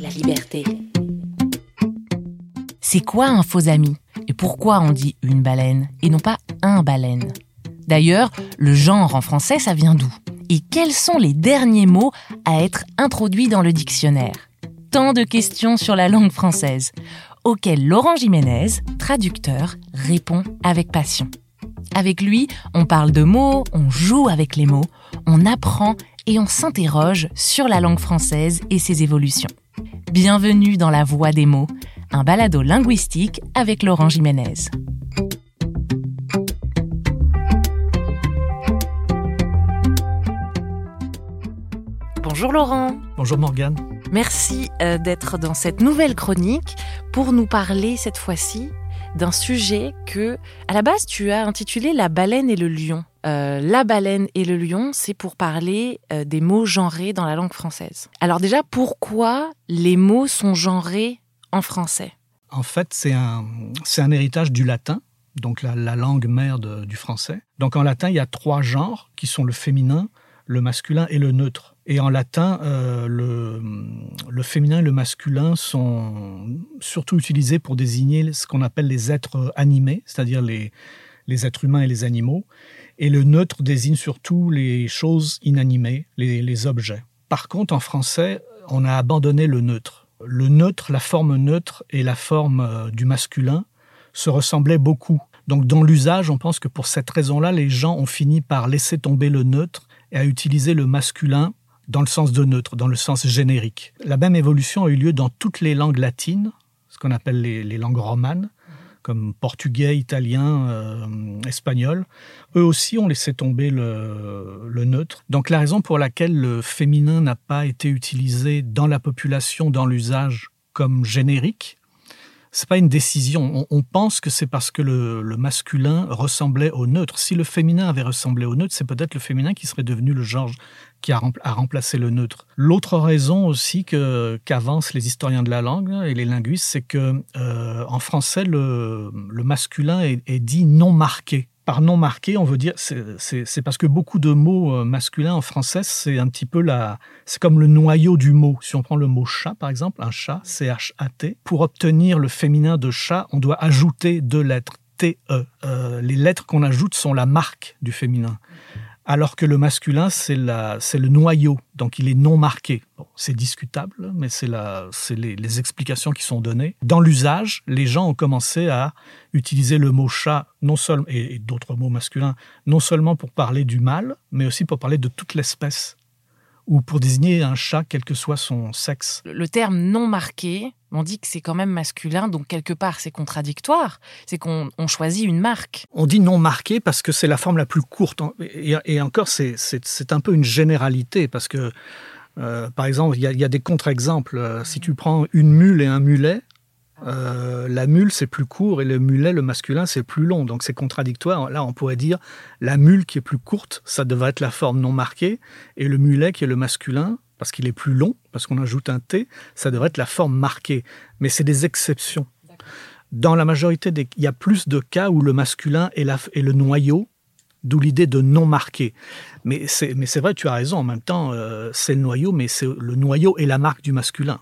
la liberté. C'est quoi un faux ami Et pourquoi on dit une baleine et non pas un baleine? D'ailleurs, le genre en français, ça vient d'où? Et quels sont les derniers mots à être introduits dans le dictionnaire? Tant de questions sur la langue française, auxquelles Laurent Jiménez, traducteur, répond avec passion. Avec lui, on parle de mots, on joue avec les mots, on apprend et on s'interroge sur la langue française et ses évolutions. Bienvenue dans La Voix des mots, un balado linguistique avec Laurent Jiménez. Bonjour Laurent. Bonjour Morgane. Merci euh, d'être dans cette nouvelle chronique pour nous parler cette fois-ci d'un sujet que, à la base, tu as intitulé La baleine et le lion. Euh, la baleine et le lion, c'est pour parler euh, des mots genrés dans la langue française. Alors déjà, pourquoi les mots sont genrés en français? En fait, c'est un, un héritage du latin, donc la, la langue mère du français. Donc en latin, il y a trois genres qui sont le féminin, le masculin et le neutre. Et en latin, euh, le, féminin et le masculin sont surtout utilisés pour désigner ce qu'on appelle les êtres animés, c'est-à-dire les, êtres humains et les animaux. Et le neutre désigne surtout les choses inanimées, les, les objets. Par contre, en français, on a abandonné le neutre. Le neutre, la forme neutre et la forme euh, du masculin se ressemblaient beaucoup. Donc dans l'usage, on pense que pour cette raison-là, les gens ont fini par laisser tomber le neutre et à utiliser le masculin dans le sens de neutre, dans le sens générique. La même évolution a eu lieu dans toutes les langues latines, ce qu'on appelle les, langues romanes, comme portugais, italien, euh, espagnol. Eux aussi ont laissé tomber le, le neutre. Donc la raison pour laquelle le féminin n'a pas été utilisé dans la population, dans l'usage, comme générique, c'est pas une décision. On, pense que c'est parce que le, masculin ressemblait au neutre. Si le féminin avait ressemblé au neutre, c'est peut-être le féminin qui serait devenu le genre qui a, rempl- a remplacé le neutre. L'autre raison aussi que qu'avancent les historiens de la langue et les linguistes, c'est que euh, en français le, masculin est dit non marqué. Par non marqué, on veut dire c'est- parce que beaucoup de mots euh, masculins en français, c'est un petit peu la, c'est comme le noyau du mot. Si on prend le mot chat, par exemple, un chat, C-H-A-T, pour obtenir le féminin de chat, on doit ajouter deux lettres, T-E. Euh, les lettres qu'on ajoute sont la marque du féminin. Alors que le masculin, c'est le noyau, donc il est non marqué. C'est discutable, mais c'est les, les explications qui sont données. Dans l'usage, les gens ont commencé à utiliser le mot chat, non seulement, et d'autres mots masculins, non seulement pour parler du mâle, mais aussi pour parler de toute l'espèce, ou pour désigner un chat, quel que soit son sexe. Le terme non marqué, on dit que c'est quand même masculin, donc quelque part c'est contradictoire. C'est qu'on on choisit une marque. On dit non marqué parce que c'est la forme la plus courte. Et, et encore, c'est- c'est c'est un peu une généralité parce que, euh, par exemple, il y, a- il y a des contre-exemples. Euh, Si tu prends une mule et un mulet, euh, la mule c'est plus court et le mulet, le masculin, c'est plus long. Donc c'est contradictoire. Là, on pourrait dire la mule qui est plus courte, ça devrait être la forme non marquée, et le mulet qui est le masculin, parce qu'il est plus long, parce qu'on ajoute un T, ça devrait être la forme marquée. Mais c'est des exceptions. Dans la majorité des il y a plus de cas où le masculin est, la, est le noyau, d'où l'idée de non marqué. Mais c'est mais c'est vrai, tu as raison, en même temps, euh, c'est le noyau, mais c'est le noyau est la marque du masculin.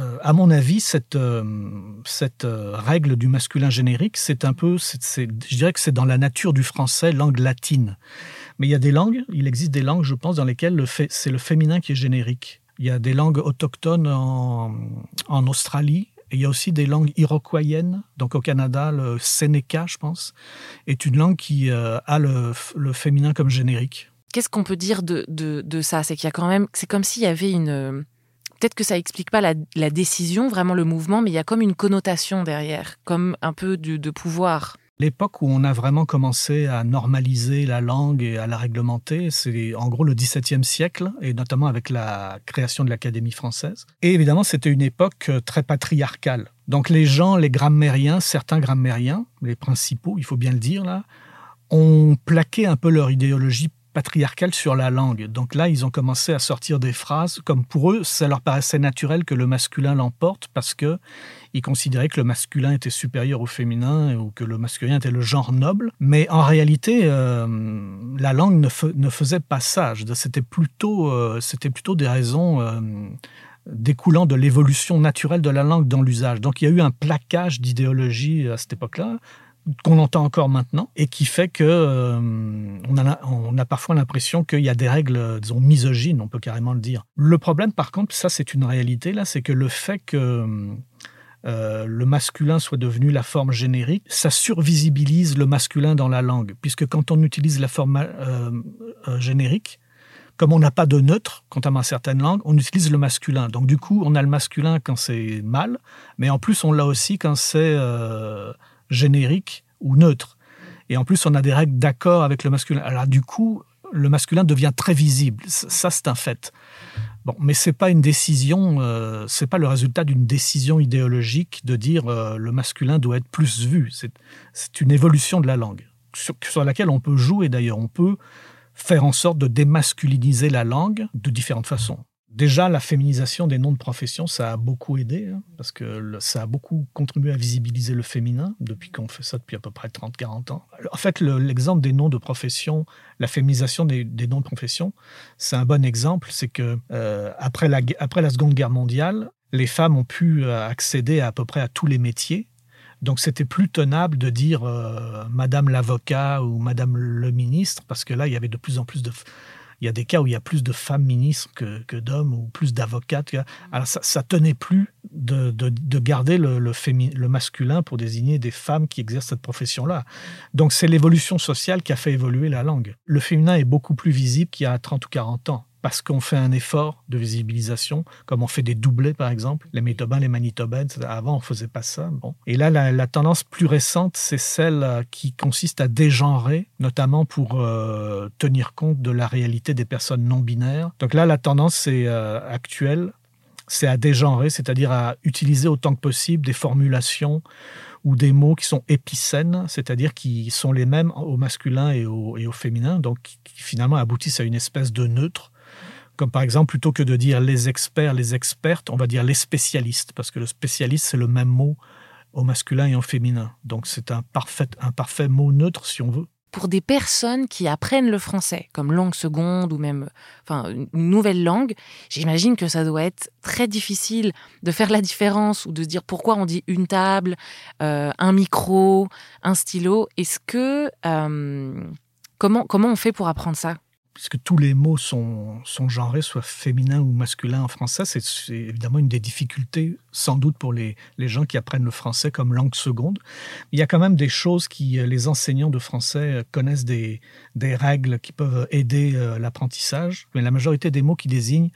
Euh, à mon avis, cette, euh, euh, règle du masculin générique, c'est un peu, je dirais que c'est dans la nature du français, langue latine. Mais il y a des langues, il existe des langues, je pense, dans lesquelles c'est le féminin qui est générique. Il y a des langues autochtones en, Australie, et il y a aussi des langues iroquoiennes. Donc au Canada, le Seneca, je pense, est une langue qui a le, féminin comme générique. Qu'est-ce qu'on peut dire de, de, de ça? C'est qu'il y a quand même, c'est comme s'il y avait une. Peut-être que ça explique pas la, décision, vraiment le mouvement, mais il y a comme une connotation derrière, comme un peu de, de pouvoir. L'époque où on a vraiment commencé à normaliser la langue et à la réglementer, c'est en gros le XVIIe siècle, et notamment avec la création de l'Académie française. Et évidemment, c'était une époque euh, très patriarcale. Donc les gens, les grammairiens, certains grammairiens, les principaux, il faut bien le dire là, ont plaqué un peu leur idéologie patriarcale sur la langue. Donc là, ils ont commencé à sortir des phrases comme pour eux, ça leur paraissait naturel que le masculin l'emporte parce que ils considéraient que le masculin était supérieur au féminin ou que le masculin était le genre noble. Mais en réalité, euh, la langue ne, faisait pas ça. Euh, c'était plutôt des raisons euh, découlant de l'évolution naturelle de la langue dans l'usage. Donc il y a eu un plaquage d'idéologie à cette époque-là qu'on entend encore maintenant et qui fait que euh, on, a, parfois l'impression qu'il y a des règles, disons, misogynes, on peut carrément le dire. Le problème, par contre, ça c'est une réalité là, c'est que le fait que euh, le masculin soit devenu la forme générique, ça survisibilise le masculin dans la langue, puisque quand on utilise la forme euh, générique, comme on n'a pas de neutre, contrairement à certaines langues, on utilise le masculin. Donc du coup, on a le masculin quand c'est mâle, mais en plus on l'a aussi quand c'est générique ou neutre. Et en plus, on a des règles d'accord avec le masculin. Alors du coup, le masculin devient très visible. Ça, c'est un fait. Bon, mais c'est pas une décision, euh, c'est pas le résultat d'une décision idéologique de dire euh, le masculin doit être plus vu. C'est une évolution de la langue sur, sur laquelle on peut jouer d'ailleurs. On peut faire en sorte de démasculiniser la langue de différentes façons. Déjà, la féminisation des noms de profession, ça a beaucoup aidé, hein, parce que ça a beaucoup contribué à visibiliser le féminin, depuis qu'on fait ça depuis à peu près 30-40 ans. En fait, l'exemple des noms de profession, la féminisation des, noms de profession, c'est un bon exemple. C'est que euh, après, la, après la Seconde Guerre mondiale, les femmes ont pu euh, accéder à, à peu près à tous les métiers. Donc c'était plus tenable de dire euh, Madame l'avocat ou Madame le ministre, parce que là, il y avait de plus en plus de il y a des cas où il y a plus de femmes ministres que, d'hommes ou plus d'avocates. Alors ça, ça tenait plus de, garder le, le, masculin pour désigner des femmes qui exercent cette profession-là. Donc c'est l'évolution sociale qui a fait évoluer la langue. Le féminin est beaucoup plus visible qu'il y a 30 ou 40 ans parce qu'on fait un effort de visibilisation, comme on fait des doublés par exemple, les Manitobains, les Manitobaines. Avant, on faisait pas ça. Bon. Et là, la, tendance plus récente, c'est celle euh, qui consiste à dégenrer, notamment pour euh, tenir compte de la réalité des personnes non binaires. Donc là, la tendance est euh, actuelle, c'est à dégenrer, c'est-à-dire à utiliser autant que possible des formulations ou des mots qui sont épicènes, c'est-à-dire qui sont les mêmes au masculin et au, et au féminin, donc qui finalement aboutissent à une espèce de neutre comme par exemple, plutôt que de dire les experts, les expertes, on va dire les spécialistes, parce que le spécialiste, c'est le même mot au masculin et au féminin. Donc c'est un parfait, un parfait mot neutre, si on veut. Pour des personnes qui apprennent le français comme langue seconde ou même enfin, une nouvelle langue, j'imagine que ça doit être très difficile de faire la différence ou de se dire pourquoi on dit une table, euh, un micro, un stylo. Est-ce que euh, comment comment on fait pour apprendre ça? Puisque tous les mots sont, sont genrés, soit féminin ou masculin en français, c'est évidemment une des difficultés, sans doute pour les, les, gens qui apprennent le français comme langue seconde. Il y a quand même des choses qui, euh, les enseignants de français euh, connaissent des, des règles qui peuvent aider euh, l'apprentissage, mais la majorité des mots qui désignent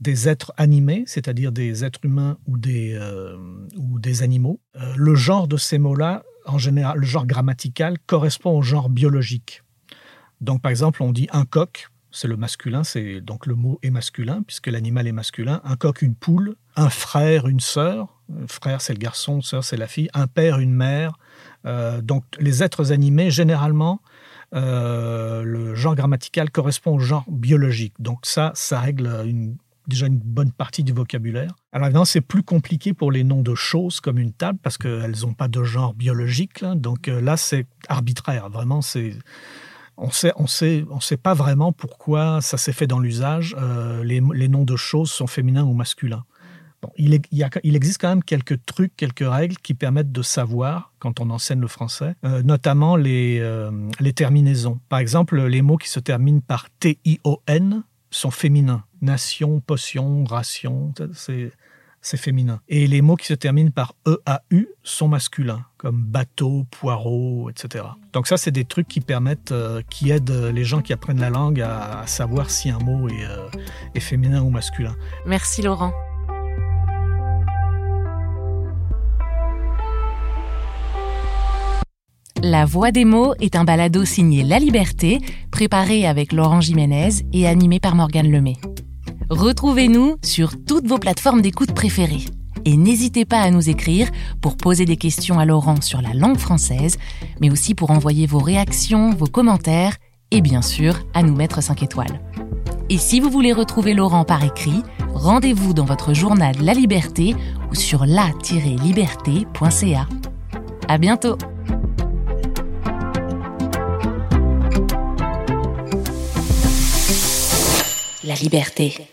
des êtres animés, c'est-à-dire des êtres humains ou des, ou des animaux. le genre de ces mots-là, en général, le genre grammatical, correspond au genre biologique. Donc, par exemple, on dit un coq, c'est le masculin, c'est donc le mot est masculin puisque l'animal est masculin. Un coq, une poule, un frère, une sœur. Frère, c'est le garçon, sœur, c'est la fille. Un père, une mère. Euh, donc, les êtres animés, généralement, euh, le genre grammatical correspond au genre biologique. Donc, ça, ça règle déjà une bonne partie du vocabulaire. Alors évidemment, c'est plus compliqué pour les noms de choses comme une table parce qu'elles n'ont pas de genre biologique. Donc euh, là, c'est arbitraire. Vraiment, c'est on sait, on sait, on sait pas vraiment pourquoi ça s'est fait dans l'usage. Euh, les, noms de choses sont féminins ou masculins. il, il, existe quand même quelques trucs, quelques règles qui permettent de savoir quand on enseigne le français, euh, notamment les, euh, les terminaisons. Par exemple, les mots qui se terminent par T-I-O-N sont féminins. Nation, potion, ration, c'est c'est féminin. Et les mots qui se terminent par EAU sont masculins, comme bateau, poireau, etc. Donc ça, c'est des trucs qui permettent, euh, qui aident les gens qui apprennent la langue à, savoir si un mot est, euh, est féminin ou masculin. Merci Laurent. La Voix des mots est un balado signé La Liberté, préparé avec Laurent Jiménez et animé par Morgane Lemay. Retrouvez-nous sur toutes vos plateformes d'écoute préférées. Et n'hésitez pas à nous écrire pour poser des questions à Laurent sur la langue française, mais aussi pour envoyer vos réactions, vos commentaires et bien sûr à nous mettre 5 étoiles. Et si vous voulez retrouver Laurent par écrit, rendez-vous dans votre journal La Liberté ou sur la-liberté.ca. À bientôt! La liberté.